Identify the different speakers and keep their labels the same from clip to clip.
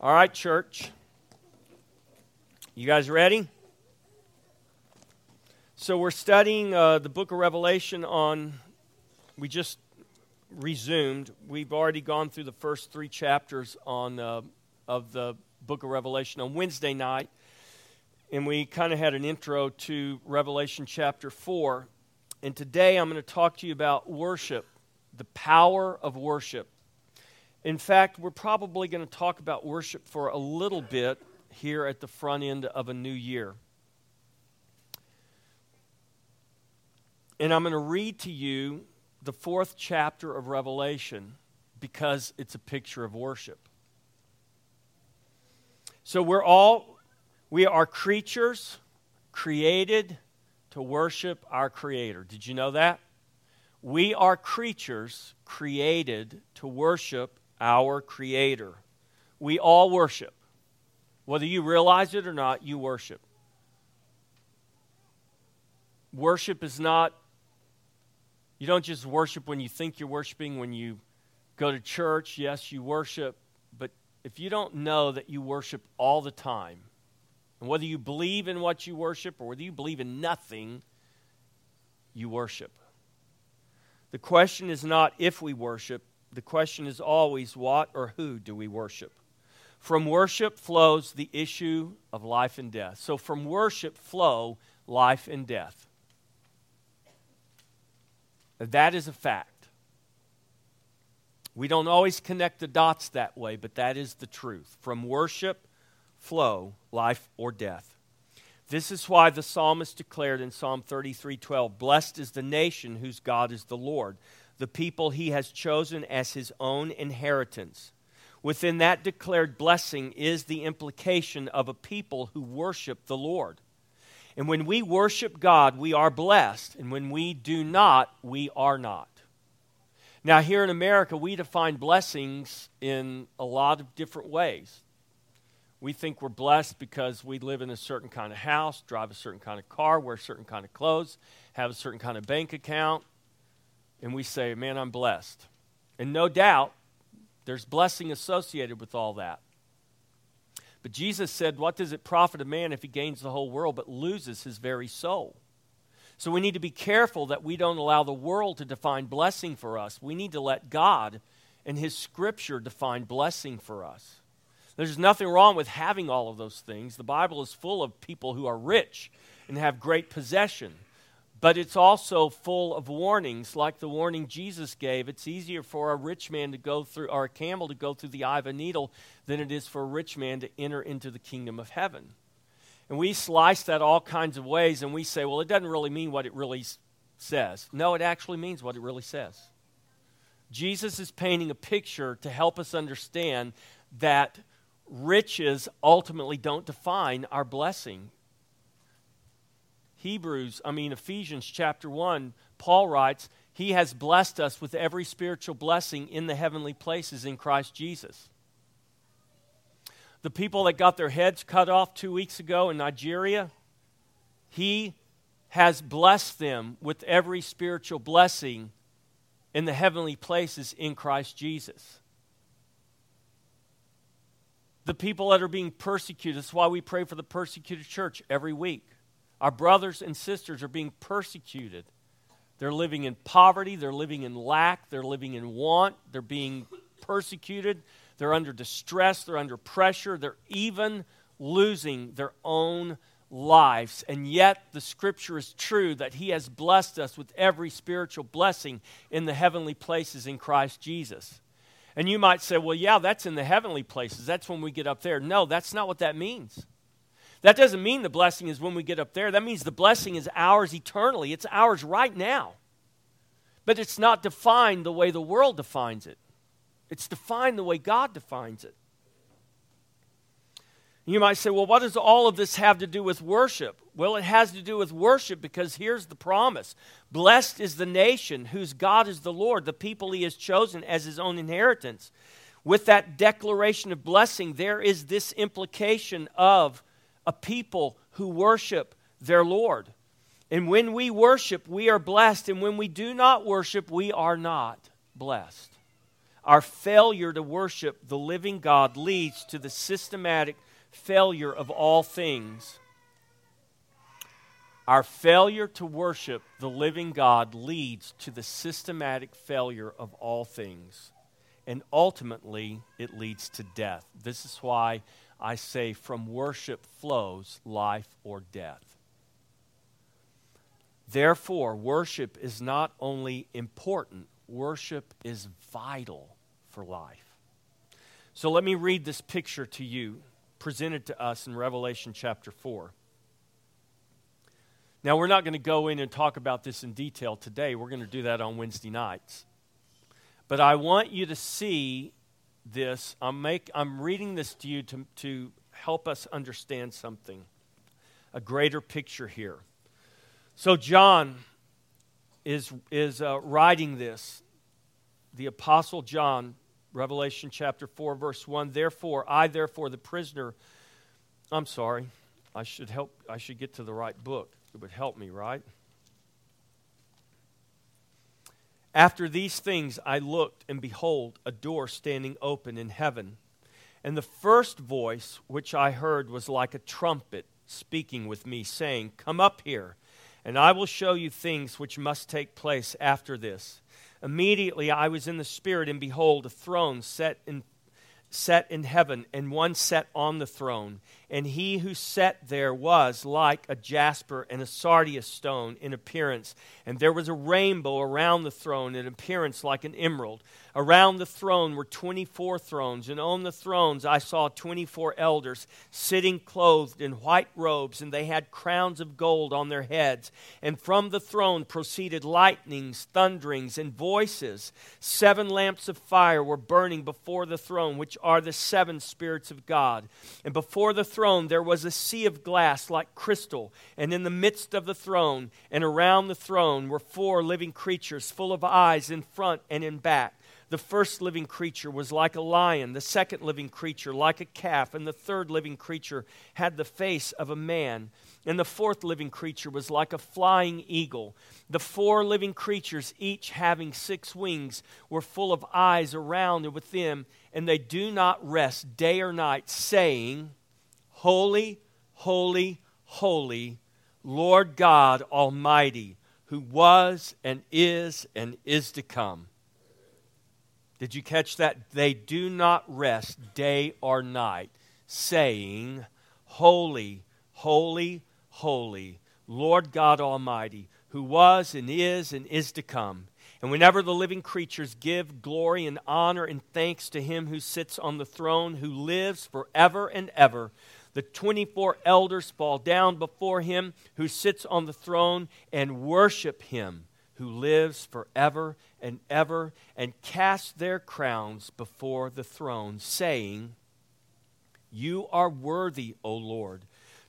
Speaker 1: All right, church. You guys ready? So, we're studying uh, the book of Revelation on. We just resumed. We've already gone through the first three chapters on, uh, of the book of Revelation on Wednesday night. And we kind of had an intro to Revelation chapter 4. And today I'm going to talk to you about worship, the power of worship. In fact, we're probably going to talk about worship for a little bit here at the front end of a new year. And I'm going to read to you the fourth chapter of Revelation because it's a picture of worship. So we're all, we are creatures created to worship our Creator. Did you know that? We are creatures created to worship our Creator. We all worship. Whether you realize it or not, you worship. Worship is not, you don't just worship when you think you're worshiping, when you go to church. Yes, you worship. But if you don't know that you worship all the time, and whether you believe in what you worship or whether you believe in nothing, you worship. The question is not if we worship, the question is always what or who do we worship? From worship flows the issue of life and death. So from worship flow life and death. That is a fact. We don't always connect the dots that way, but that is the truth. From worship flow life or death. This is why the psalmist declared in Psalm 33:12, "Blessed is the nation whose God is the Lord, the people he has chosen as his own inheritance. Within that declared blessing is the implication of a people who worship the Lord. And when we worship God, we are blessed. And when we do not, we are not. Now, here in America, we define blessings in a lot of different ways. We think we're blessed because we live in a certain kind of house, drive a certain kind of car, wear certain kind of clothes, have a certain kind of bank account, and we say, Man, I'm blessed. And no doubt, there's blessing associated with all that. But Jesus said, What does it profit a man if he gains the whole world but loses his very soul? So we need to be careful that we don't allow the world to define blessing for us. We need to let God and his scripture define blessing for us. There's nothing wrong with having all of those things. The Bible is full of people who are rich and have great possession but it's also full of warnings, like the warning Jesus gave. It's easier for a rich man to go through, or a camel to go through the eye of a needle, than it is for a rich man to enter into the kingdom of heaven. And we slice that all kinds of ways, and we say, well, it doesn't really mean what it really says. No, it actually means what it really says. Jesus is painting a picture to help us understand that riches ultimately don't define our blessing. Hebrews, I mean, Ephesians chapter 1, Paul writes, He has blessed us with every spiritual blessing in the heavenly places in Christ Jesus. The people that got their heads cut off two weeks ago in Nigeria, He has blessed them with every spiritual blessing in the heavenly places in Christ Jesus. The people that are being persecuted, that's why we pray for the persecuted church every week. Our brothers and sisters are being persecuted. They're living in poverty, they're living in lack, they're living in want, they're being persecuted, they're under distress, they're under pressure, they're even losing their own lives. And yet, the scripture is true that He has blessed us with every spiritual blessing in the heavenly places in Christ Jesus. And you might say, well, yeah, that's in the heavenly places. That's when we get up there. No, that's not what that means. That doesn't mean the blessing is when we get up there. That means the blessing is ours eternally. It's ours right now. But it's not defined the way the world defines it, it's defined the way God defines it. You might say, well, what does all of this have to do with worship? Well, it has to do with worship because here's the promise Blessed is the nation whose God is the Lord, the people he has chosen as his own inheritance. With that declaration of blessing, there is this implication of a people who worship their Lord. And when we worship, we are blessed. And when we do not worship, we are not blessed. Our failure to worship the living God leads to the systematic failure of all things. Our failure to worship the living God leads to the systematic failure of all things. And ultimately, it leads to death. This is why I say from worship flows life or death. Therefore, worship is not only important, worship is vital for life. So let me read this picture to you, presented to us in Revelation chapter 4. Now, we're not going to go in and talk about this in detail today. We're going to do that on Wednesday nights. But I want you to see this. I'm, make, I'm reading this to you to, to help us understand something, a greater picture here. So, John is, is uh, writing this. The Apostle John, Revelation chapter 4, verse 1. Therefore, I, therefore, the prisoner, I'm sorry, I should help, I should get to the right book. It would help me, right? After these things I looked, and behold, a door standing open in heaven. And the first voice which I heard was like a trumpet speaking with me, saying, Come up here and I will show you things which must take place after this. Immediately I was in the Spirit, and behold, a throne set in, set in heaven, and one set on the throne and he who sat there was like a jasper and a sardius stone in appearance. And there was a rainbow around the throne in appearance like an emerald. Around the throne were 24 thrones, and on the thrones I saw 24 elders sitting clothed in white robes, and they had crowns of gold on their heads. And from the throne proceeded lightnings, thunderings, and voices. Seven lamps of fire were burning before the throne, which are the seven spirits of God. And before the throne there was a sea of glass like crystal, and in the midst of the throne and around the throne were four living creatures full of eyes in front and in back. The first living creature was like a lion, the second living creature like a calf, and the third living creature had the face of a man. And the fourth living creature was like a flying eagle. The four living creatures, each having six wings, were full of eyes around and within, and they do not rest day or night, saying, Holy, holy, holy, Lord God Almighty, who was and is and is to come. Did you catch that? They do not rest day or night, saying, Holy, holy, holy, Lord God Almighty, who was and is and is to come. And whenever the living creatures give glory and honor and thanks to him who sits on the throne, who lives forever and ever, the 24 elders fall down before him who sits on the throne and worship him who lives forever and ever and cast their crowns before the throne, saying, You are worthy, O Lord,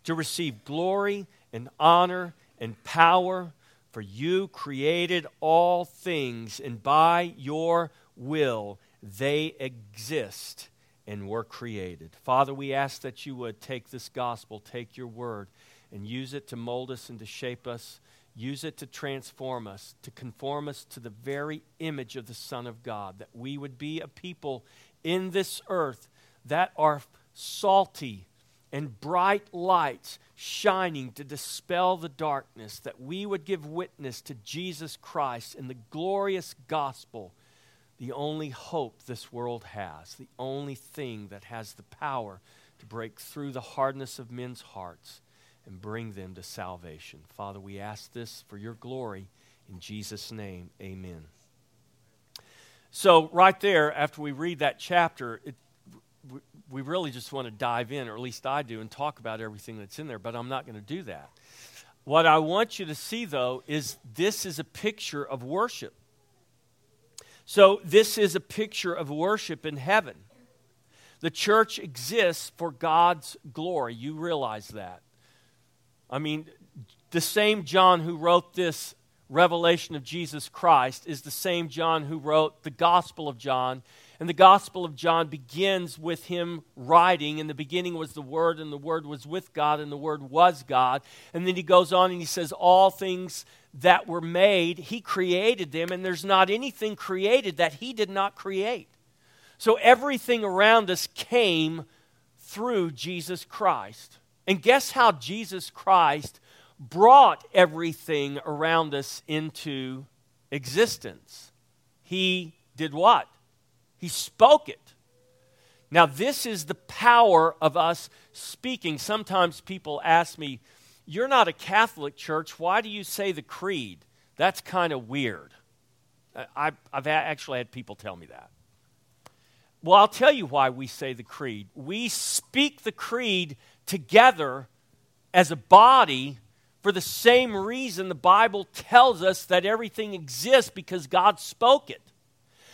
Speaker 1: to receive glory and honor and power, for you created all things, and by your will they exist and were created. Father, we ask that you would take this gospel, take your word, and use it to mold us and to shape us. Use it to transform us, to conform us to the very image of the Son of God, that we would be a people in this earth that are salty and bright lights shining to dispel the darkness, that we would give witness to Jesus Christ in the glorious gospel the only hope this world has, the only thing that has the power to break through the hardness of men's hearts and bring them to salvation. Father, we ask this for your glory. In Jesus' name, amen. So, right there, after we read that chapter, it, we really just want to dive in, or at least I do, and talk about everything that's in there, but I'm not going to do that. What I want you to see, though, is this is a picture of worship. So, this is a picture of worship in heaven. The church exists for God's glory. You realize that. I mean, the same John who wrote this revelation of Jesus Christ is the same John who wrote the Gospel of John. And the Gospel of John begins with him writing. In the beginning was the Word, and the Word was with God, and the Word was God. And then he goes on and he says, All things that were made, He created them, and there's not anything created that He did not create. So everything around us came through Jesus Christ. And guess how Jesus Christ brought everything around us into existence? He did what? He spoke it. Now, this is the power of us speaking. Sometimes people ask me, You're not a Catholic church. Why do you say the creed? That's kind of weird. I've, I've actually had people tell me that. Well, I'll tell you why we say the creed. We speak the creed together as a body for the same reason the Bible tells us that everything exists because God spoke it.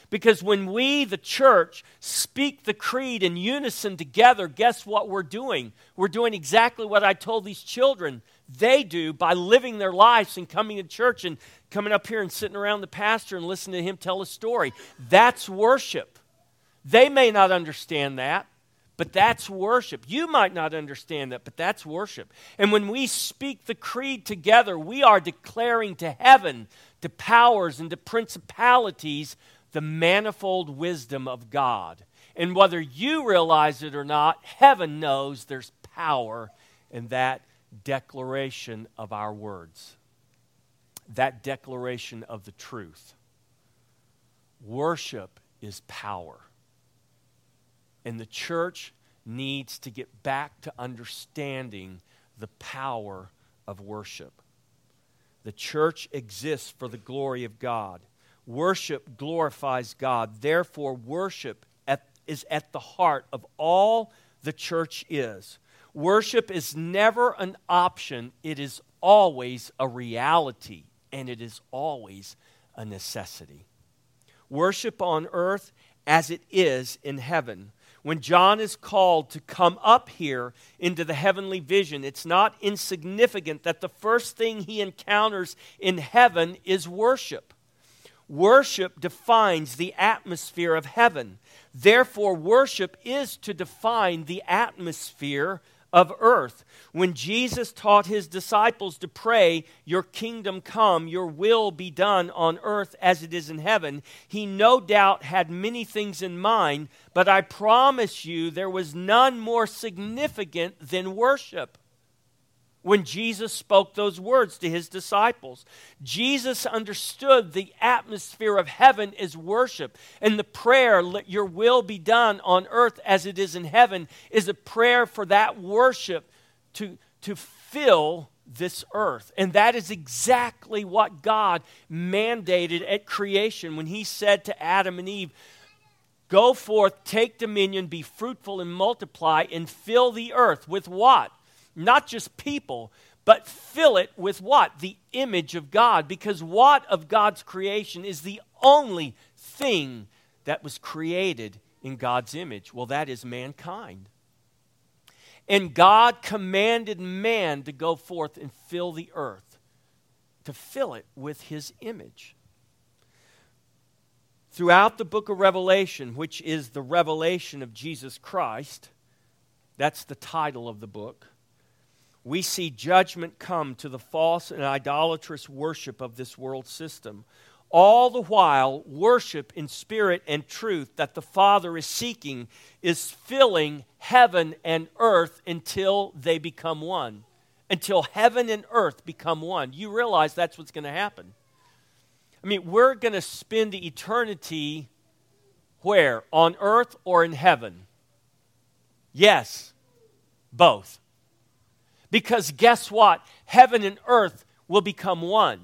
Speaker 1: Because when we, the church, speak the creed in unison together, guess what we're doing? We're doing exactly what I told these children they do by living their lives and coming to church and coming up here and sitting around the pastor and listening to him tell a story. That's worship. They may not understand that, but that's worship. You might not understand that, but that's worship. And when we speak the creed together, we are declaring to heaven, to powers, and to principalities the manifold wisdom of God. And whether you realize it or not, heaven knows there's power in that declaration of our words, that declaration of the truth. Worship is power. And the church needs to get back to understanding the power of worship. The church exists for the glory of God. Worship glorifies God. Therefore, worship at, is at the heart of all the church is. Worship is never an option, it is always a reality, and it is always a necessity. Worship on earth as it is in heaven. When John is called to come up here into the heavenly vision, it's not insignificant that the first thing he encounters in heaven is worship. Worship defines the atmosphere of heaven. Therefore, worship is to define the atmosphere of earth. When Jesus taught his disciples to pray, Your kingdom come, your will be done on earth as it is in heaven, he no doubt had many things in mind, but I promise you there was none more significant than worship when Jesus spoke those words to his disciples. Jesus understood the atmosphere of heaven is worship. And the prayer, let your will be done on earth as it is in heaven, is a prayer for that worship to, to fill this earth. And that is exactly what God mandated at creation when he said to Adam and Eve, Go forth, take dominion, be fruitful and multiply, and fill the earth with what? Not just people, but fill it with what? The image of God. Because what of God's creation is the only thing that was created in God's image? Well, that is mankind. And God commanded man to go forth and fill the earth, to fill it with his image. Throughout the book of Revelation, which is the revelation of Jesus Christ, that's the title of the book we see judgment come to the false and idolatrous worship of this world system. All the while, worship in spirit and truth that the Father is seeking is filling heaven and earth until they become one. Until heaven and earth become one. You realize that's what's going to happen. I mean, we're going to spend eternity where? On earth or in heaven? Yes, both. Because guess what? Heaven and earth will become one.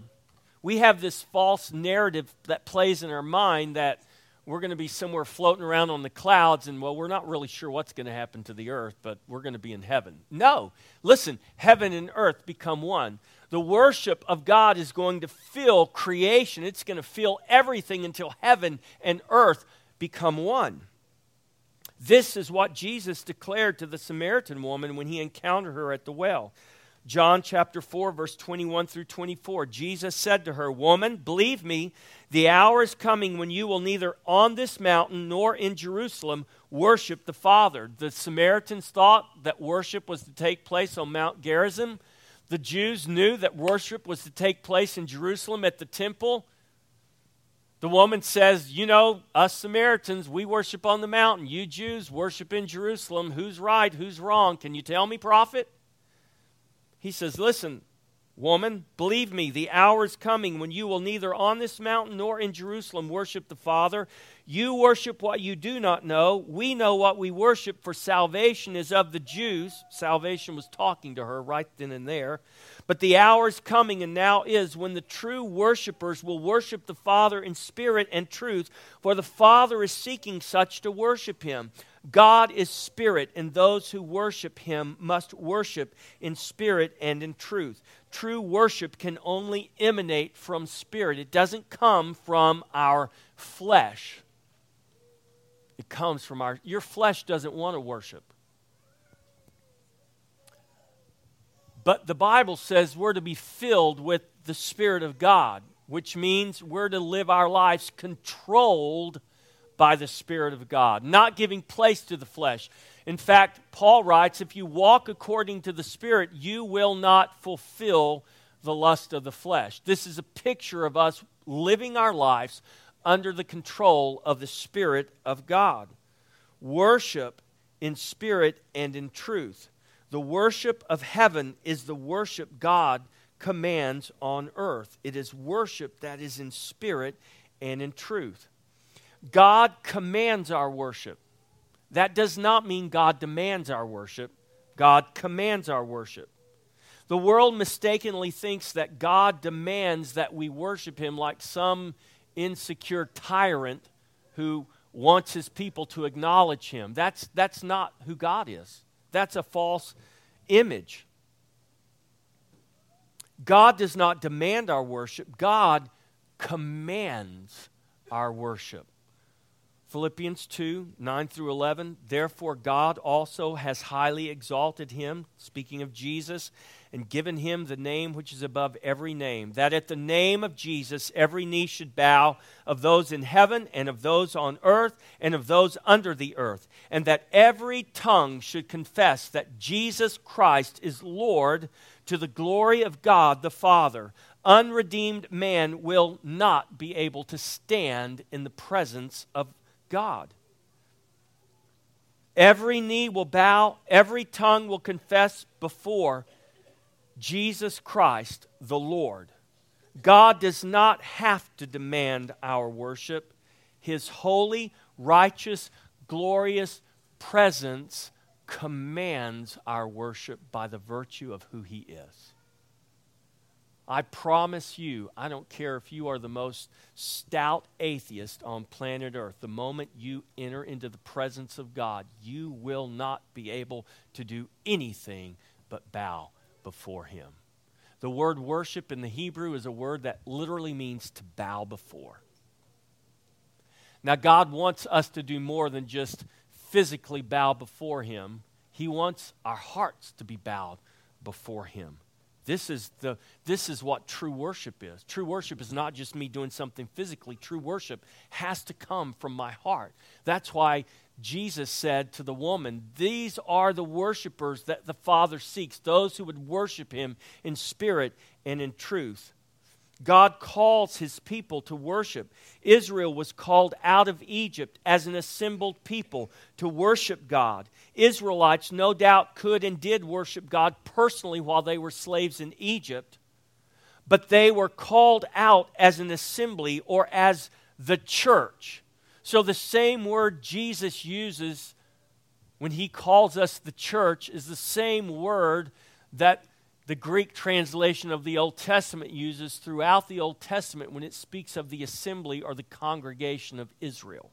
Speaker 1: We have this false narrative that plays in our mind that we're going to be somewhere floating around on the clouds and well we're not really sure what's going to happen to the earth but we're going to be in heaven. No. Listen heaven and earth become one. The worship of god is going to fill creation. It's going to fill everything until heaven and earth become one this is what Jesus declared to the Samaritan woman when he encountered her at the well. John chapter 4, verse 21 through 24. Jesus said to her, Woman, believe me, the hour is coming when you will neither on this mountain nor in Jerusalem worship the Father. The Samaritans thought that worship was to take place on Mount Gerizim. The Jews knew that worship was to take place in Jerusalem at the temple. The woman says, You know, us Samaritans, we worship on the mountain. You Jews worship in Jerusalem. Who's right? Who's wrong? Can you tell me, prophet? He says, Listen, woman, believe me, the hour is coming when you will neither on this mountain nor in Jerusalem worship the Father. You worship what you do not know. We know what we worship, for salvation is of the Jews. Salvation was talking to her right then and there. But the hour is coming, and now is, when the true worshipers will worship the Father in spirit and truth, for the Father is seeking such to worship him. God is spirit, and those who worship him must worship in spirit and in truth. True worship can only emanate from spirit, it doesn't come from our flesh. It comes from our. Your flesh doesn't want to worship. But the Bible says we're to be filled with the Spirit of God, which means we're to live our lives controlled by the Spirit of God, not giving place to the flesh. In fact, Paul writes if you walk according to the Spirit, you will not fulfill the lust of the flesh. This is a picture of us living our lives under the control of the Spirit of God. Worship in spirit and in truth. The worship of heaven is the worship God commands on earth. It is worship that is in spirit and in truth. God commands our worship. That does not mean God demands our worship. God commands our worship. The world mistakenly thinks that God demands that we worship Him like some insecure tyrant who wants his people to acknowledge Him. That's, that's not who God is. That's a false image. God does not demand our worship, God commands our worship. Philippians 2 9 through 11. Therefore, God also has highly exalted him, speaking of Jesus, and given him the name which is above every name, that at the name of Jesus every knee should bow, of those in heaven, and of those on earth, and of those under the earth, and that every tongue should confess that Jesus Christ is Lord to the glory of God the Father. Unredeemed man will not be able to stand in the presence of God. Every knee will bow, every tongue will confess before Jesus Christ the Lord. God does not have to demand our worship. His holy, righteous, glorious presence commands our worship by the virtue of who He is. I promise you, I don't care if you are the most stout atheist on planet Earth, the moment you enter into the presence of God, you will not be able to do anything but bow before Him. The word worship in the Hebrew is a word that literally means to bow before. Now, God wants us to do more than just physically bow before Him, He wants our hearts to be bowed before Him. This is, the, this is what true worship is. True worship is not just me doing something physically. True worship has to come from my heart. That's why Jesus said to the woman, These are the worshipers that the Father seeks, those who would worship him in spirit and in truth. God calls his people to worship. Israel was called out of Egypt as an assembled people to worship God. Israelites, no doubt, could and did worship God personally while they were slaves in Egypt, but they were called out as an assembly or as the church. So the same word Jesus uses when he calls us the church is the same word that the Greek translation of the Old Testament uses throughout the Old Testament when it speaks of the assembly or the congregation of Israel.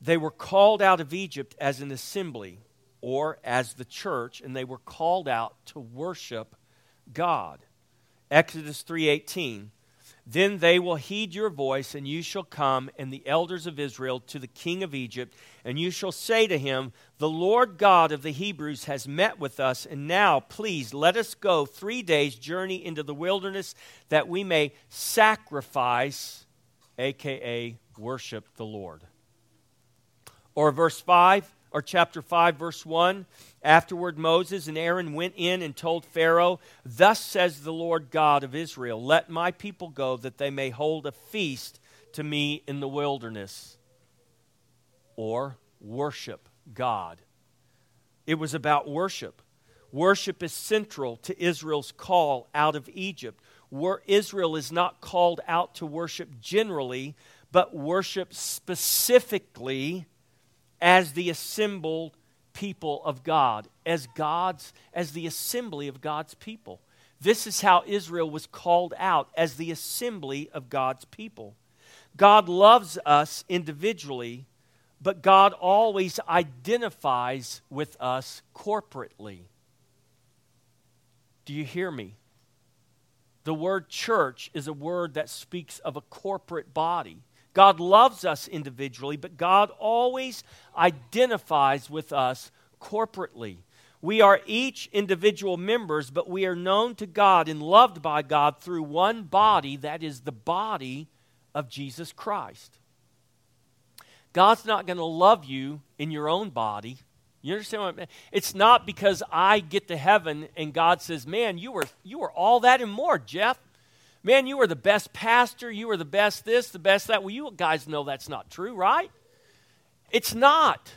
Speaker 1: They were called out of Egypt as an assembly or as the church and they were called out to worship God. Exodus 3:18 then they will heed your voice, and you shall come and the elders of Israel to the king of Egypt, and you shall say to him, The Lord God of the Hebrews has met with us, and now please let us go three days' journey into the wilderness that we may sacrifice, aka worship the Lord. Or verse 5, or chapter 5, verse 1. Afterward, Moses and Aaron went in and told Pharaoh, Thus says the Lord God of Israel, Let my people go, that they may hold a feast to me in the wilderness. Or worship God. It was about worship. Worship is central to Israel's call out of Egypt. Where Israel is not called out to worship generally, but worship specifically as the assembled people of God, as God's, as the assembly of God's people. This is how Israel was called out as the assembly of God's people. God loves us individually, but God always identifies with us corporately. Do you hear me? The word church is a word that speaks of a corporate body. God loves us individually, but God always identifies with us corporately. We are each individual members, but we are known to God and loved by God through one body, that is the body of Jesus Christ. God's not going to love you in your own body. You understand what I mean? It's not because I get to heaven and God says, "Man, you were you were all that and more, Jeff. Man, you are the best pastor, you are the best this, the best that." Well, you guys know that's not true, right? It's not.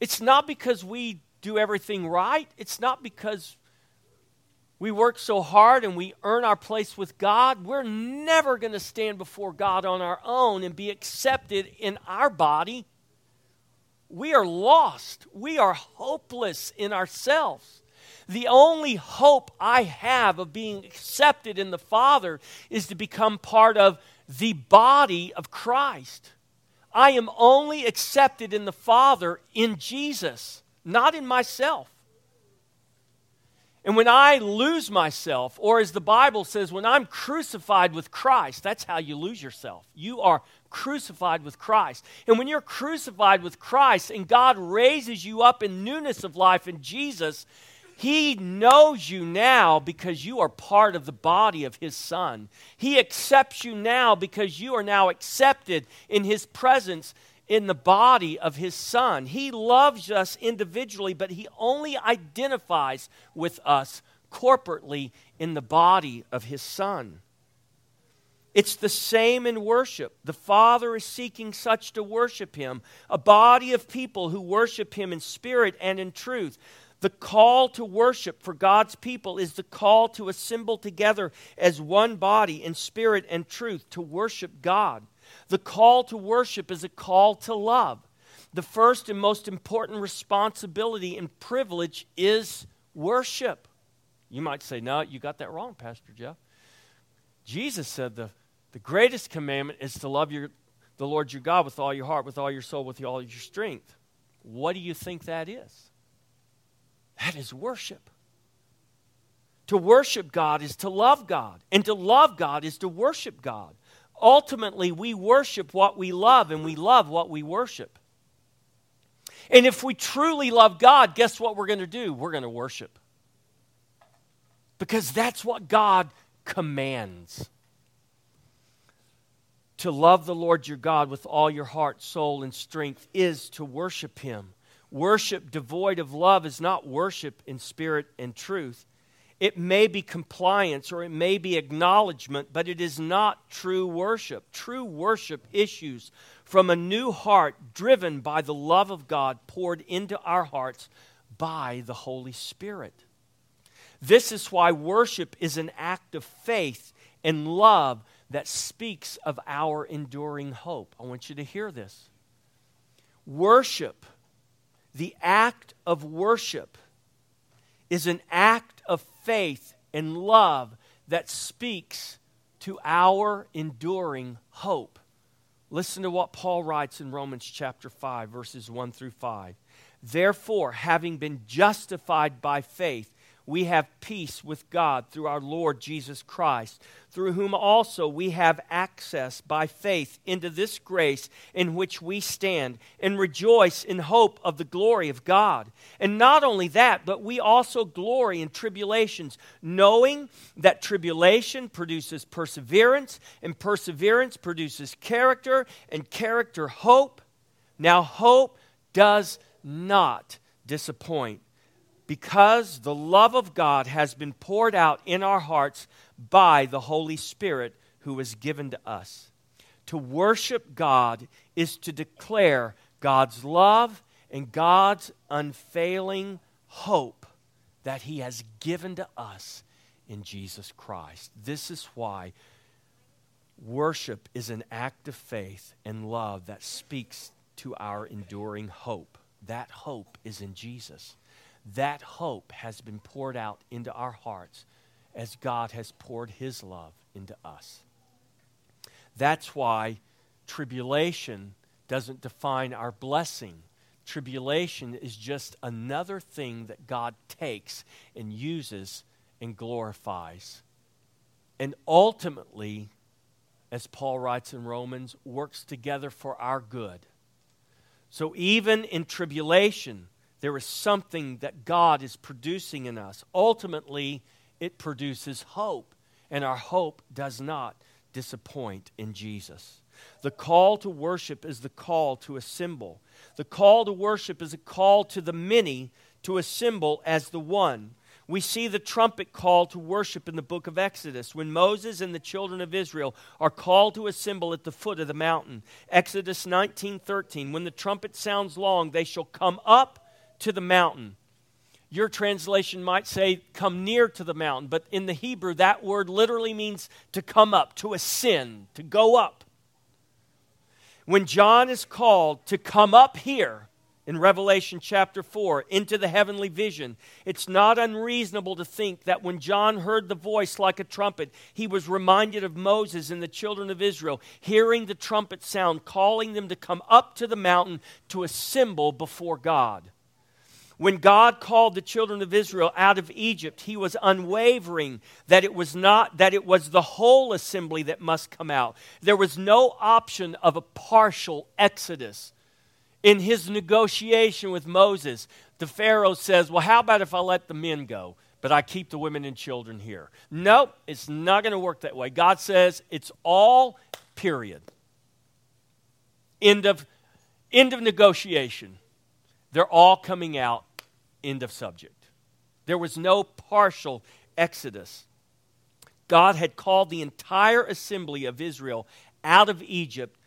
Speaker 1: It's not because we do everything right. It's not because we work so hard and we earn our place with God. We're never going to stand before God on our own and be accepted in our body. We are lost. We are hopeless in ourselves. The only hope I have of being accepted in the Father is to become part of the body of Christ. I am only accepted in the Father in Jesus, not in myself. And when I lose myself, or as the Bible says, when I'm crucified with Christ, that's how you lose yourself. You are crucified with Christ. And when you're crucified with Christ and God raises you up in newness of life in Jesus, he knows you now because you are part of the body of His Son. He accepts you now because you are now accepted in His presence in the body of His Son. He loves us individually, but He only identifies with us corporately in the body of His Son. It's the same in worship. The Father is seeking such to worship Him, a body of people who worship Him in spirit and in truth. The call to worship for God's people is the call to assemble together as one body in spirit and truth to worship God. The call to worship is a call to love. The first and most important responsibility and privilege is worship. You might say, No, you got that wrong, Pastor Jeff. Jesus said the, the greatest commandment is to love your, the Lord your God with all your heart, with all your soul, with all your strength. What do you think that is? That is worship. To worship God is to love God, and to love God is to worship God. Ultimately, we worship what we love, and we love what we worship. And if we truly love God, guess what we're going to do? We're going to worship. Because that's what God commands. To love the Lord your God with all your heart, soul, and strength is to worship Him. Worship devoid of love is not worship in spirit and truth. It may be compliance or it may be acknowledgement, but it is not true worship. True worship issues from a new heart driven by the love of God poured into our hearts by the Holy Spirit. This is why worship is an act of faith and love that speaks of our enduring hope. I want you to hear this. Worship the act of worship is an act of faith and love that speaks to our enduring hope. Listen to what Paul writes in Romans chapter 5, verses 1 through 5. Therefore, having been justified by faith, we have peace with God through our Lord Jesus Christ, through whom also we have access by faith into this grace in which we stand, and rejoice in hope of the glory of God. And not only that, but we also glory in tribulations, knowing that tribulation produces perseverance, and perseverance produces character, and character hope. Now, hope does not disappoint because the love of God has been poured out in our hearts by the Holy Spirit who was given to us. To worship God is to declare God's love and God's unfailing hope that He has given to us in Jesus Christ. This is why worship is an act of faith and love that speaks to our enduring hope. That hope is in Jesus. That hope has been poured out into our hearts as God has poured His love into us. That's why tribulation doesn't define our blessing. Tribulation is just another thing that God takes and uses and glorifies. And ultimately, as Paul writes in Romans, works together for our good. So even in tribulation, there is something that God is producing in us. Ultimately, it produces hope, and our hope does not disappoint in Jesus. The call to worship is the call to assemble. The call to worship is a call to the many to assemble as the one. We see the trumpet call to worship in the book of Exodus when Moses and the children of Israel are called to assemble at the foot of the mountain. Exodus 19:13 When the trumpet sounds long they shall come up to the mountain. Your translation might say come near to the mountain, but in the Hebrew that word literally means to come up, to ascend, to go up. When John is called to come up here, in Revelation chapter 4 into the heavenly vision. It's not unreasonable to think that when John heard the voice like a trumpet, he was reminded of Moses and the children of Israel, hearing the trumpet sound, calling them to come up to the mountain to assemble before God. When God called the children of Israel out of Egypt, he was unwavering that it was not that it was the whole assembly that must come out. There was no option of a partial exodus in his negotiation with Moses, the Pharaoh says, Well, how about if I let the men go, but I keep the women and children here? Nope, it's not going to work that way. God says it's all, period. End of, end of negotiation. They're all coming out, end of subject. There was no partial exodus. God had called the entire assembly of Israel out of Egypt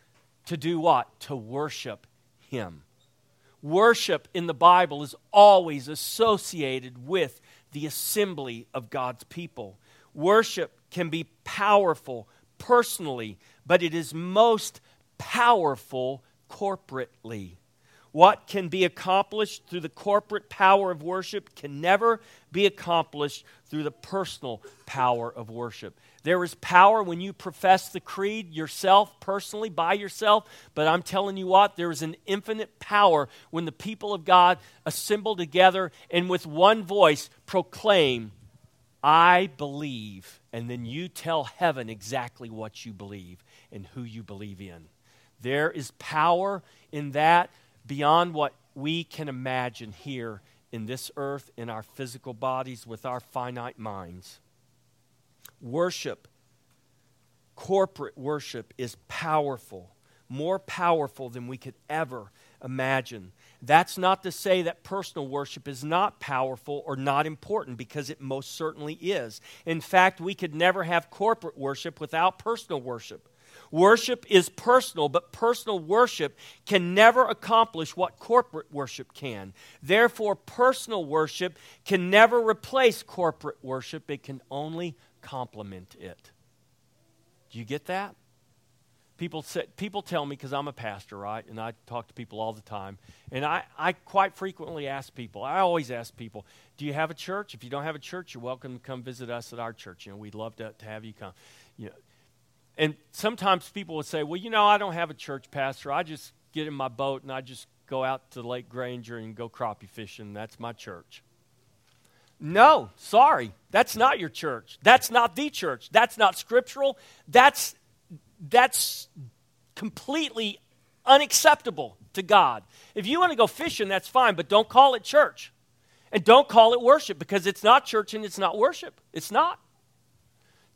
Speaker 1: to do what? To worship him. Worship in the Bible is always associated with the assembly of God's people. Worship can be powerful personally, but it is most powerful corporately. What can be accomplished through the corporate power of worship can never be accomplished through the personal power of worship. There is power when you profess the creed yourself, personally, by yourself, but I'm telling you what, there is an infinite power when the people of God assemble together and with one voice proclaim, I believe, and then you tell heaven exactly what you believe and who you believe in. There is power in that beyond what we can imagine here in this earth, in our physical bodies, with our finite minds. Worship, corporate worship, is powerful, more powerful than we could ever imagine. That's not to say that personal worship is not powerful or not important, because it most certainly is. In fact, we could never have corporate worship without personal worship. Worship is personal, but personal worship can never accomplish what corporate worship can. Therefore, personal worship can never replace corporate worship, it can only complement it. Do you get that? People, say, people tell me, because I'm a pastor, right? And I talk to people all the time. And I, I quite frequently ask people, I always ask people, do you have a church? If you don't have a church, you're welcome to come visit us at our church. You know, we'd love to, to have you come. You know, and sometimes people would say, well, you know, I don't have a church pastor. I just get in my boat and I just go out to Lake Granger and go crappie fishing. That's my church. No, sorry. That's not your church. That's not the church. That's not scriptural. That's, that's completely unacceptable to God. If you want to go fishing, that's fine, but don't call it church. And don't call it worship because it's not church and it's not worship. It's not.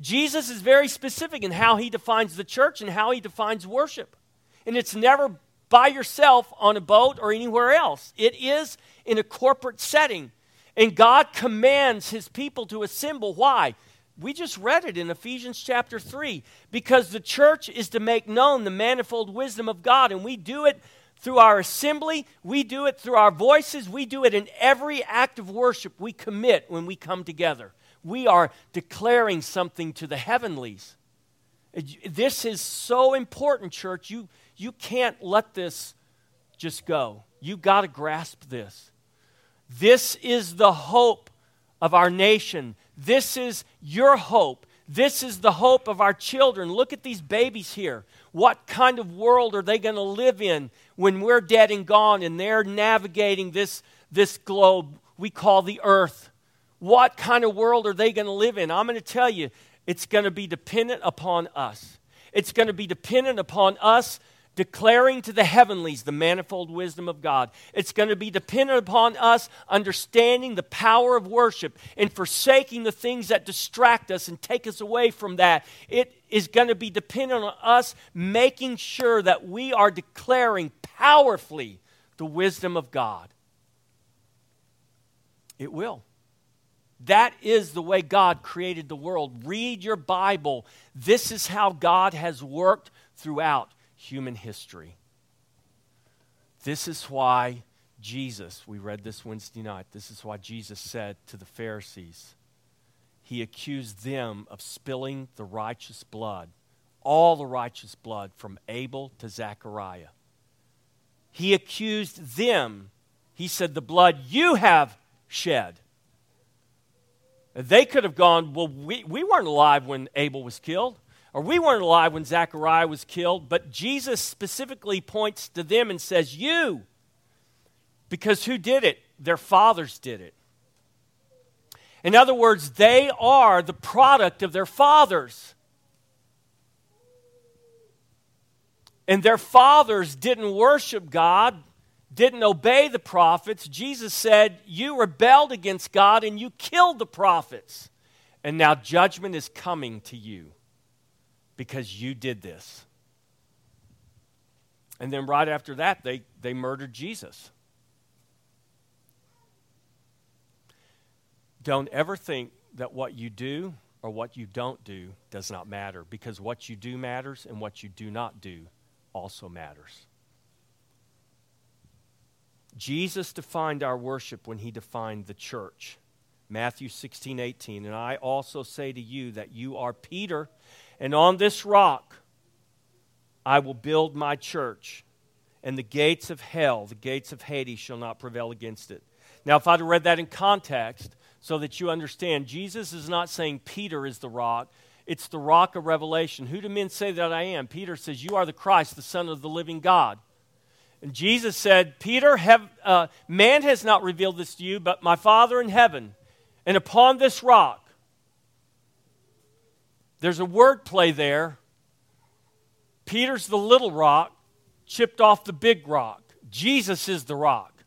Speaker 1: Jesus is very specific in how he defines the church and how he defines worship. And it's never by yourself on a boat or anywhere else. It is in a corporate setting. And God commands his people to assemble. Why? We just read it in Ephesians chapter 3. Because the church is to make known the manifold wisdom of God, and we do it through our assembly, we do it through our voices, we do it in every act of worship we commit when we come together. We are declaring something to the heavenlies. This is so important, church. You, you can't let this just go. You got to grasp this. This is the hope of our nation. This is your hope. This is the hope of our children. Look at these babies here. What kind of world are they going to live in when we're dead and gone and they're navigating this, this globe we call the earth? What kind of world are they going to live in? I'm going to tell you, it's going to be dependent upon us. It's going to be dependent upon us declaring to the heavenlies the manifold wisdom of God. It's going to be dependent upon us understanding the power of worship and forsaking the things that distract us and take us away from that. It is going to be dependent on us making sure that we are declaring powerfully the wisdom of God. It will. That is the way God created the world. Read your Bible. This is how God has worked throughout human history. This is why Jesus, we read this Wednesday night, this is why Jesus said to the Pharisees, he accused them of spilling the righteous blood, all the righteous blood from Abel to Zechariah. He accused them. He said, The blood you have shed. They could have gone, Well, we, we weren't alive when Abel was killed or we weren't alive when Zechariah was killed, but Jesus specifically points to them and says, You. Because who did it? Their fathers did it. In other words, they are the product of their fathers. And their fathers didn't worship God, didn't obey the prophets. Jesus said, You rebelled against God and you killed the prophets. And now judgment is coming to you because you did this. And then right after that, they, they murdered Jesus. Don't ever think that what you do or what you don't do does not matter because what you do matters and what you do not do also matters. Jesus defined our worship when he defined the church. Matthew 16, 18. And I also say to you that you are Peter, and on this rock I will build my church, and the gates of hell, the gates of Hades, shall not prevail against it. Now, if I'd read that in context, so that you understand, Jesus is not saying Peter is the rock. It's the rock of revelation. Who do men say that I am? Peter says, You are the Christ, the Son of the living God. And Jesus said, Peter, have, uh, man has not revealed this to you, but my Father in heaven. And upon this rock, there's a word play there. Peter's the little rock, chipped off the big rock. Jesus is the rock.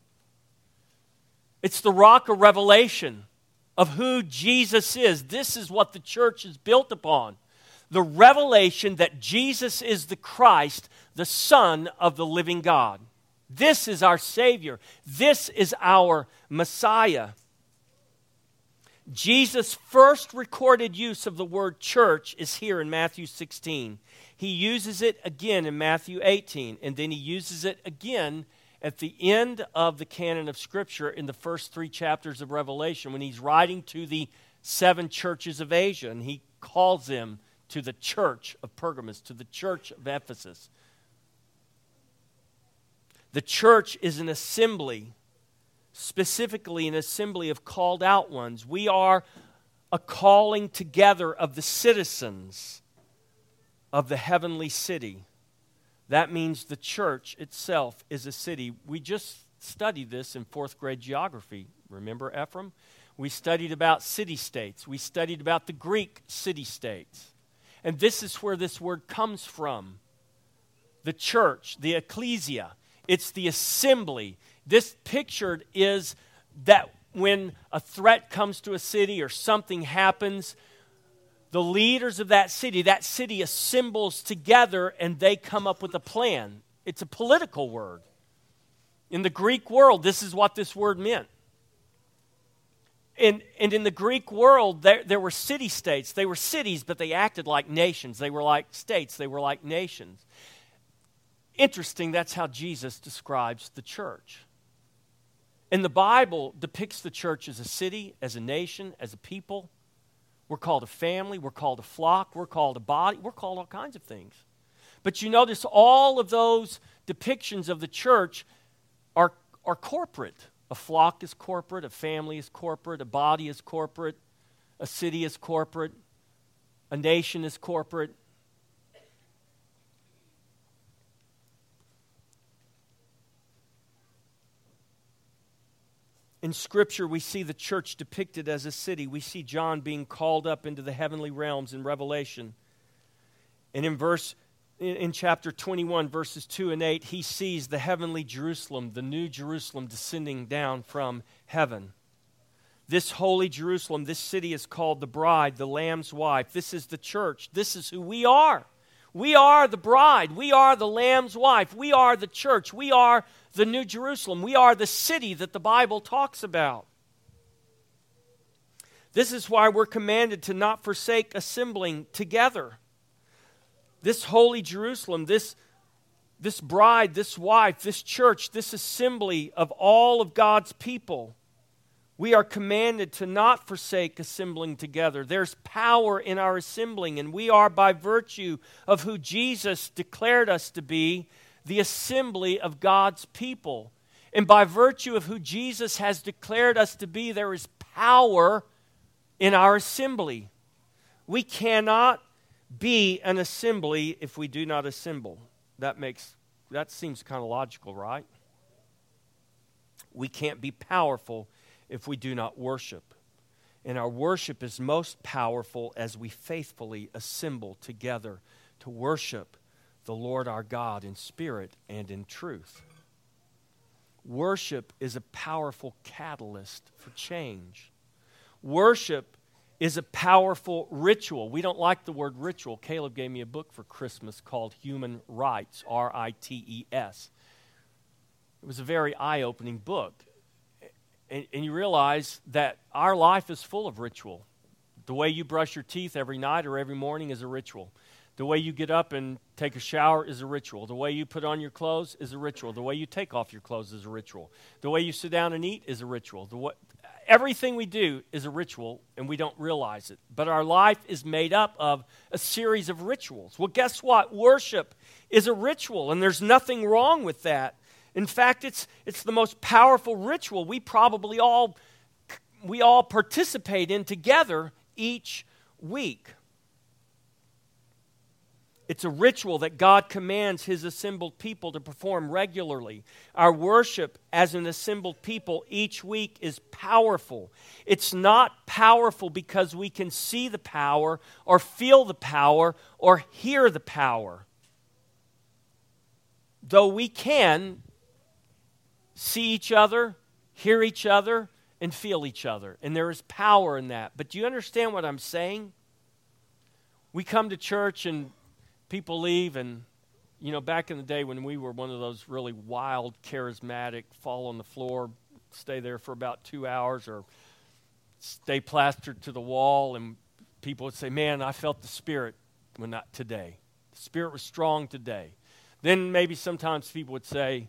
Speaker 1: It's the rock of revelation of who Jesus is. This is what the church is built upon the revelation that Jesus is the Christ, the Son of the living God. This is our Savior. This is our Messiah. Jesus' first recorded use of the word church is here in Matthew 16. He uses it again in Matthew 18, and then he uses it again at the end of the canon of Scripture in the first three chapters of Revelation when he's writing to the seven churches of Asia, and he calls them to the church of Pergamos, to the church of Ephesus. The church is an assembly specifically an assembly of called out ones. We are a calling together of the citizens of the heavenly city. That means the church itself is a city. We just studied this in fourth grade geography. Remember Ephraim? We studied about city states. We studied about the Greek city states. And this is where this word comes from the church, the ecclesia. It's the assembly, this pictured is that when a threat comes to a city or something happens, the leaders of that city, that city assembles together and they come up with a plan. it's a political word. In the Greek world, this is what this word meant. And, and in the Greek world, there, there were city states. They were cities, but they acted like nations. They were like states, they were like nations. Interesting, that's how Jesus describes the church. And the Bible depicts the church as a city, as a nation, as a people. We're called a family, we're called a flock, we're called a body, we're called all kinds of things. But you notice all of those depictions of the church are, are corporate. A flock is corporate, a family is corporate, a body is corporate, a city is corporate, a nation is corporate. In Scripture, we see the church depicted as a city. We see John being called up into the heavenly realms in Revelation. And in verse in, chapter 21, verses 2 and 8, he sees the heavenly Jerusalem, the new Jerusalem, descending down from heaven. This holy Jerusalem, this city is called the bride, the Lamb's wife. This is the church. This is who we are. We are the bride. We are the Lamb's wife. We are the church. We are the New Jerusalem. We are the city that the Bible talks about. This is why we're commanded to not forsake assembling together this holy Jerusalem, this, this bride, this wife, this church, this assembly of all of God's people, we are commanded to not forsake assembling together. There's power in our assembling, and we are, by virtue of who Jesus declared us to be, the assembly of God's people. And by virtue of who Jesus has declared us to be, there is power in our assembly. We cannot be an assembly if we do not assemble. That makes that seems kind of logical, right? We can't be powerful if we do not worship. And our worship is most powerful as we faithfully assemble together to worship the Lord our God in spirit and in truth. Worship is a powerful catalyst for change. Worship is a powerful ritual. We don't like the word ritual. Caleb gave me a book for Christmas called Human Rites, R I T E S. It was a very eye opening book. And, and, you realize that our life is full of ritual. The way you brush your teeth every night or every morning is a ritual. The way you get up and take a shower is a ritual. The way you put on your clothes is a ritual. The way you take off your clothes is a ritual. The way you sit down and eat is a ritual. The way, everything we do is a ritual and we don't realize it. But our life is made up of a series of rituals. Well, guess what? Worship is a ritual, and there's nothing wrong with that. In fact, it's, it's the most powerful ritual we probably all, we all participate in together each week. It's a ritual that God commands his assembled people to perform regularly. Our worship as an assembled people each week is powerful. It's not powerful because we can see the power or feel the power or hear the power. Though we can see each other, hear each other, and feel each other. And there is power in that. But do you understand what I'm saying? We come to church and people leave and you know back in the day when we were one of those really wild charismatic fall on the floor stay there for about two hours or stay plastered to the wall and people would say man i felt the spirit when not today the spirit was strong today then maybe sometimes people would say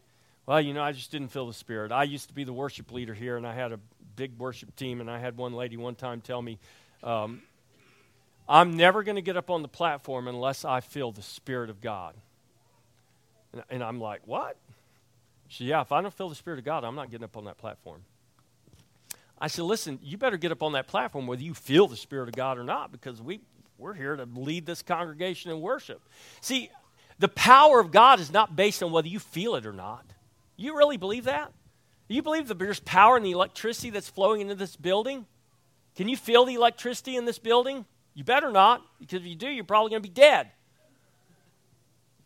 Speaker 1: well you know i just didn't feel the spirit i used to be the worship leader here and i had a big worship team and i had one lady one time tell me um, I'm never going to get up on the platform unless I feel the Spirit of God. And, and I'm like, what? She yeah, if I don't feel the Spirit of God, I'm not getting up on that platform. I said, listen, you better get up on that platform whether you feel the Spirit of God or not, because we, we're here to lead this congregation in worship. See, the power of God is not based on whether you feel it or not. You really believe that? You believe that there's power in the electricity that's flowing into this building? Can you feel the electricity in this building? You better not, because if you do, you're probably going to be dead.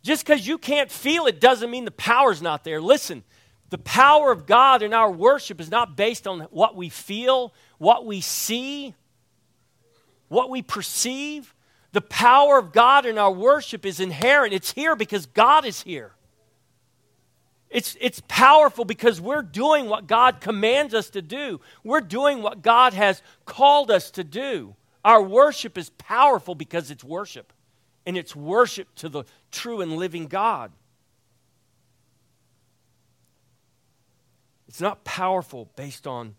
Speaker 1: Just because you can't feel it doesn't mean the power's not there. Listen, the power of God in our worship is not based on what we feel, what we see, what we perceive. The power of God in our worship is inherent. It's here because God is here. It's, it's powerful because we're doing what God commands us to do. We're doing what God has called us to do. Our worship is powerful because it's worship, and it's worship to the true and living God. It's not powerful based on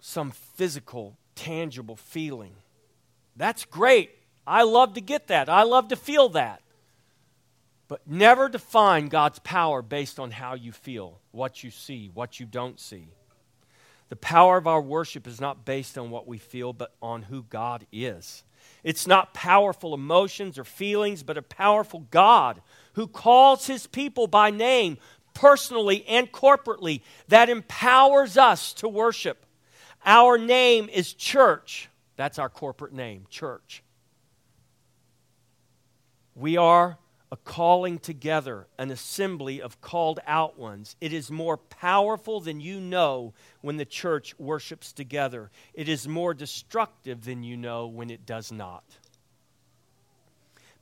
Speaker 1: some physical, tangible feeling. That's great. I love to get that. I love to feel that. But never define God's power based on how you feel, what you see, what you don't see. The power of our worship is not based on what we feel, but on who God is. It's not powerful emotions or feelings, but a powerful God who calls his people by name, personally and corporately, that empowers us to worship. Our name is church. That's our corporate name, church. We are a calling together, an assembly of called out ones. It is more powerful than you know when the church worships together. It is more destructive than you know when it does not.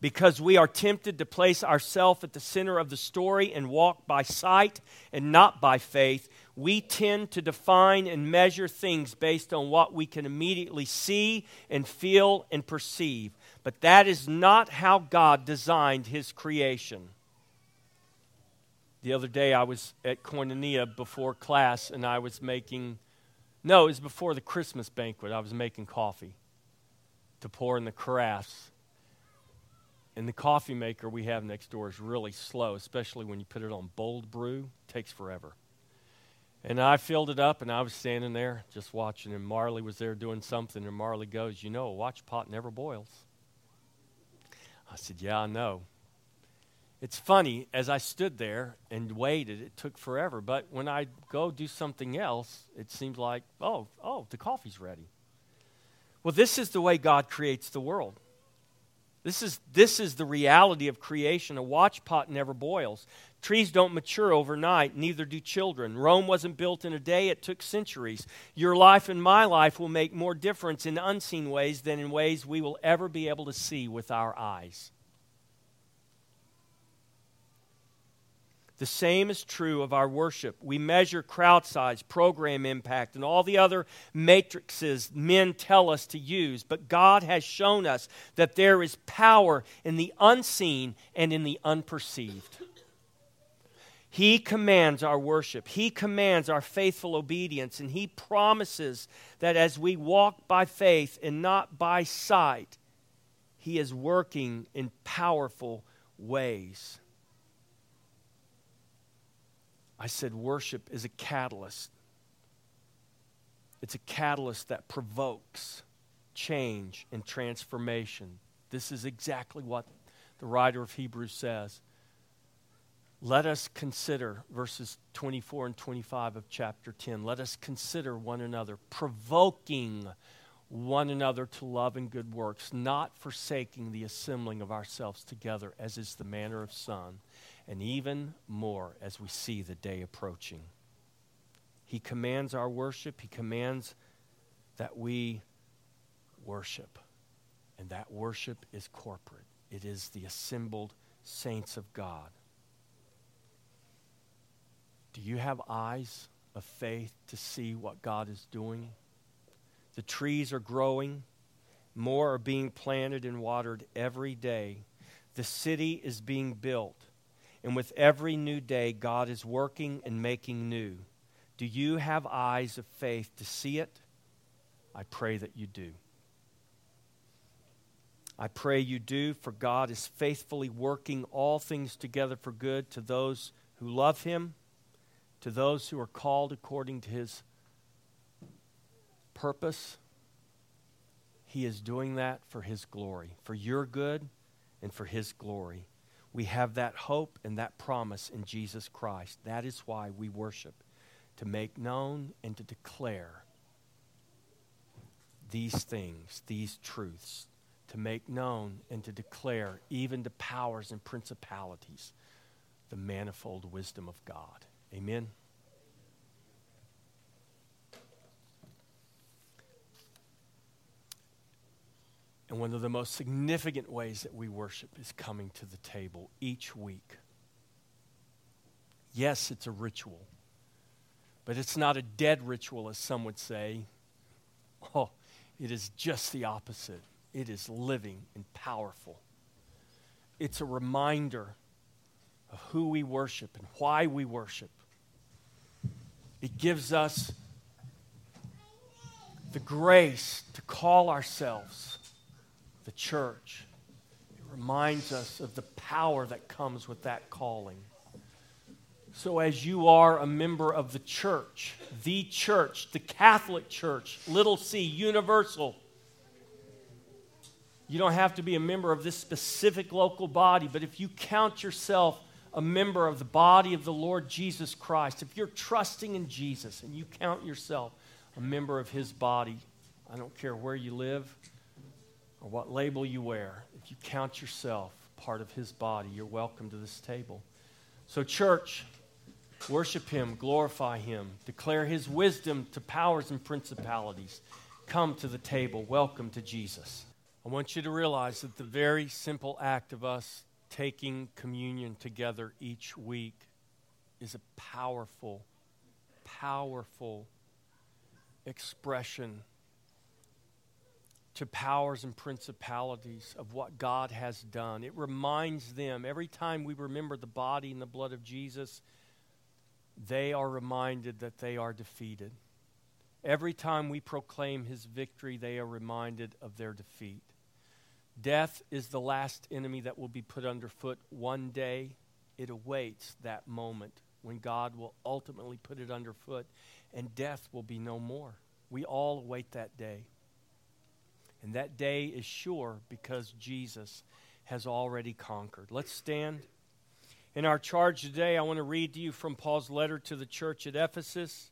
Speaker 1: Because we are tempted to place ourselves at the center of the story and walk by sight and not by faith, we tend to define and measure things based on what we can immediately see and feel and perceive. But that is not how God designed his creation. The other day I was at Koinonia before class and I was making, no, it was before the Christmas banquet. I was making coffee to pour in the carafes. And the coffee maker we have next door is really slow, especially when you put it on bold brew. It takes forever. And I filled it up and I was standing there just watching, and Marley was there doing something, and Marley goes, You know, a watch pot never boils. I said, Yeah, I know. It's funny, as I stood there and waited, it took forever. But when I go do something else, it seems like, oh, oh, the coffee's ready. Well, this is the way God creates the world. This is, this is the reality of creation. A watch pot never boils. Trees don't mature overnight, neither do children. Rome wasn't built in a day, it took centuries. Your life and my life will make more difference in unseen ways than in ways we will ever be able to see with our eyes. The same is true of our worship. We measure crowd size, program impact, and all the other matrices men tell us to use, but God has shown us that there is power in the unseen and in the unperceived. He commands our worship. He commands our faithful obedience. And He promises that as we walk by faith and not by sight, He is working in powerful ways. I said worship is a catalyst. It's a catalyst that provokes change and transformation. This is exactly what the writer of Hebrews says let us consider verses 24 and 25 of chapter 10. Let us consider one another, provoking one another to love and good works, not forsaking the assembling of ourselves together, as is the manner of some, and even more as we see the day approaching. He commands our worship, He commands that we worship. And that worship is corporate, it is the assembled saints of God. Do you have eyes of faith to see what God is doing? The trees are growing, more are being planted and watered every day. The city is being built, and with every new day, God is working and making new. Do you have eyes of faith to see it? I pray that you do. I pray you do, for God is faithfully working all things together for good to those who love Him to those who are called according to his purpose, he is doing that for his glory, for your good and for his glory. We have that hope and that promise in Jesus Christ. That is why we worship, to make known and to declare these things, these truths, to make known and to declare even to powers and principalities the manifold wisdom of God. Amen. And one of the most significant ways that we worship is coming to the table each week. Yes, it's a ritual, but it's not a dead ritual, as some would say. Oh, it is just the opposite. It is living and powerful. It's a reminder of who we worship and why we worship. It gives us the grace to call ourselves the church. It reminds us of the power that comes with that calling. So, as you are a member of the church, the church, the Catholic Church, little c, universal, you don't have to be a member of this specific local body, but if you count yourself a member of the body of the Lord Jesus Christ, if you're trusting in Jesus and you count yourself a member of his body, I don't care where you live or what label you wear, if you count yourself part of his body, you're welcome to this table. So, church, worship him, glorify him, declare his wisdom to powers and principalities. Come to the table. Welcome to Jesus. I want you to realize that the very simple act of us taking communion together each week is a powerful, powerful expression to powers and principalities of what God has done. It reminds them, every time we remember the body and the blood of Jesus, they are reminded that they are defeated. Every time we proclaim his victory, they are reminded of their defeat. Death is the last enemy that will be put underfoot one day. It awaits that moment when God will ultimately put it underfoot and death will be no more. We all await that day. And that day is sure because Jesus has already conquered. Let's stand. In our charge today, I want to read to you from Paul's letter to the church at Ephesus.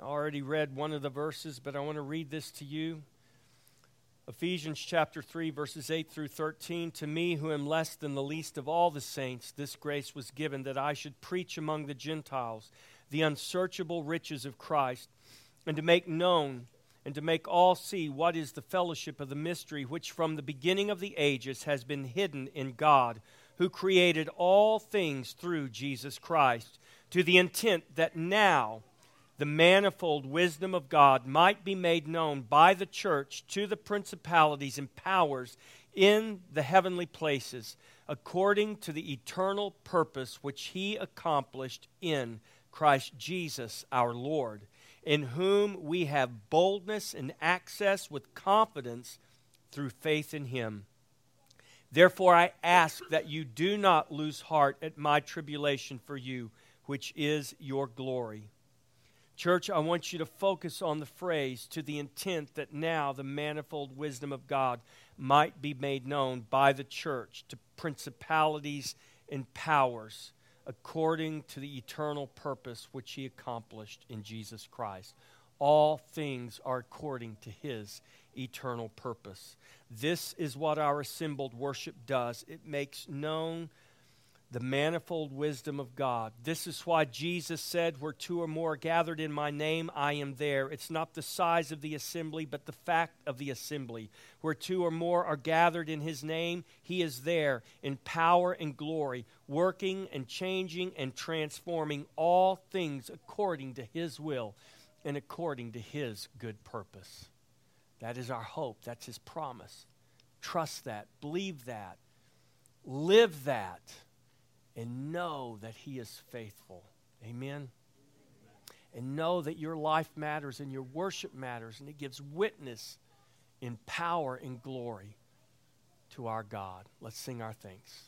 Speaker 1: I already read one of the verses, but I want to read this to you. Ephesians chapter 3, verses 8 through 13. To me, who am less than the least of all the saints, this grace was given that I should preach among the Gentiles the unsearchable riches of Christ, and to make known and to make all see what is the fellowship of the mystery which from the beginning of the ages has been hidden in God, who created all things through Jesus Christ, to the intent that now the manifold wisdom of God might be made known by the church to the principalities and powers in the heavenly places, according to the eternal purpose which He accomplished in Christ Jesus our Lord, in whom we have boldness and access with confidence through faith in Him. Therefore, I ask that you do not lose heart at my tribulation for you, which is your glory Church, I want you to focus on the phrase to the intent that now the manifold wisdom of God might be made known by the church to principalities and powers according to the eternal purpose which he accomplished in Jesus Christ. All things are according to his eternal purpose. This is what our assembled worship does it makes known the manifold wisdom of God. This is why Jesus said, Where two or more are gathered in my name, I am there. It's not the size of the assembly, but the fact of the assembly. Where two or more are gathered in his name, he is there in power and glory, working and changing and transforming all things according to his will and according to his good purpose. That is our hope. That's his promise. Trust that. Believe that. Live that and know that He is faithful. Amen. And know that your life matters and your worship matters, and it gives witness in power and glory to our God. Let's sing our thanks.